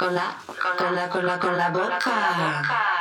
con la, con la, con la, con la boca.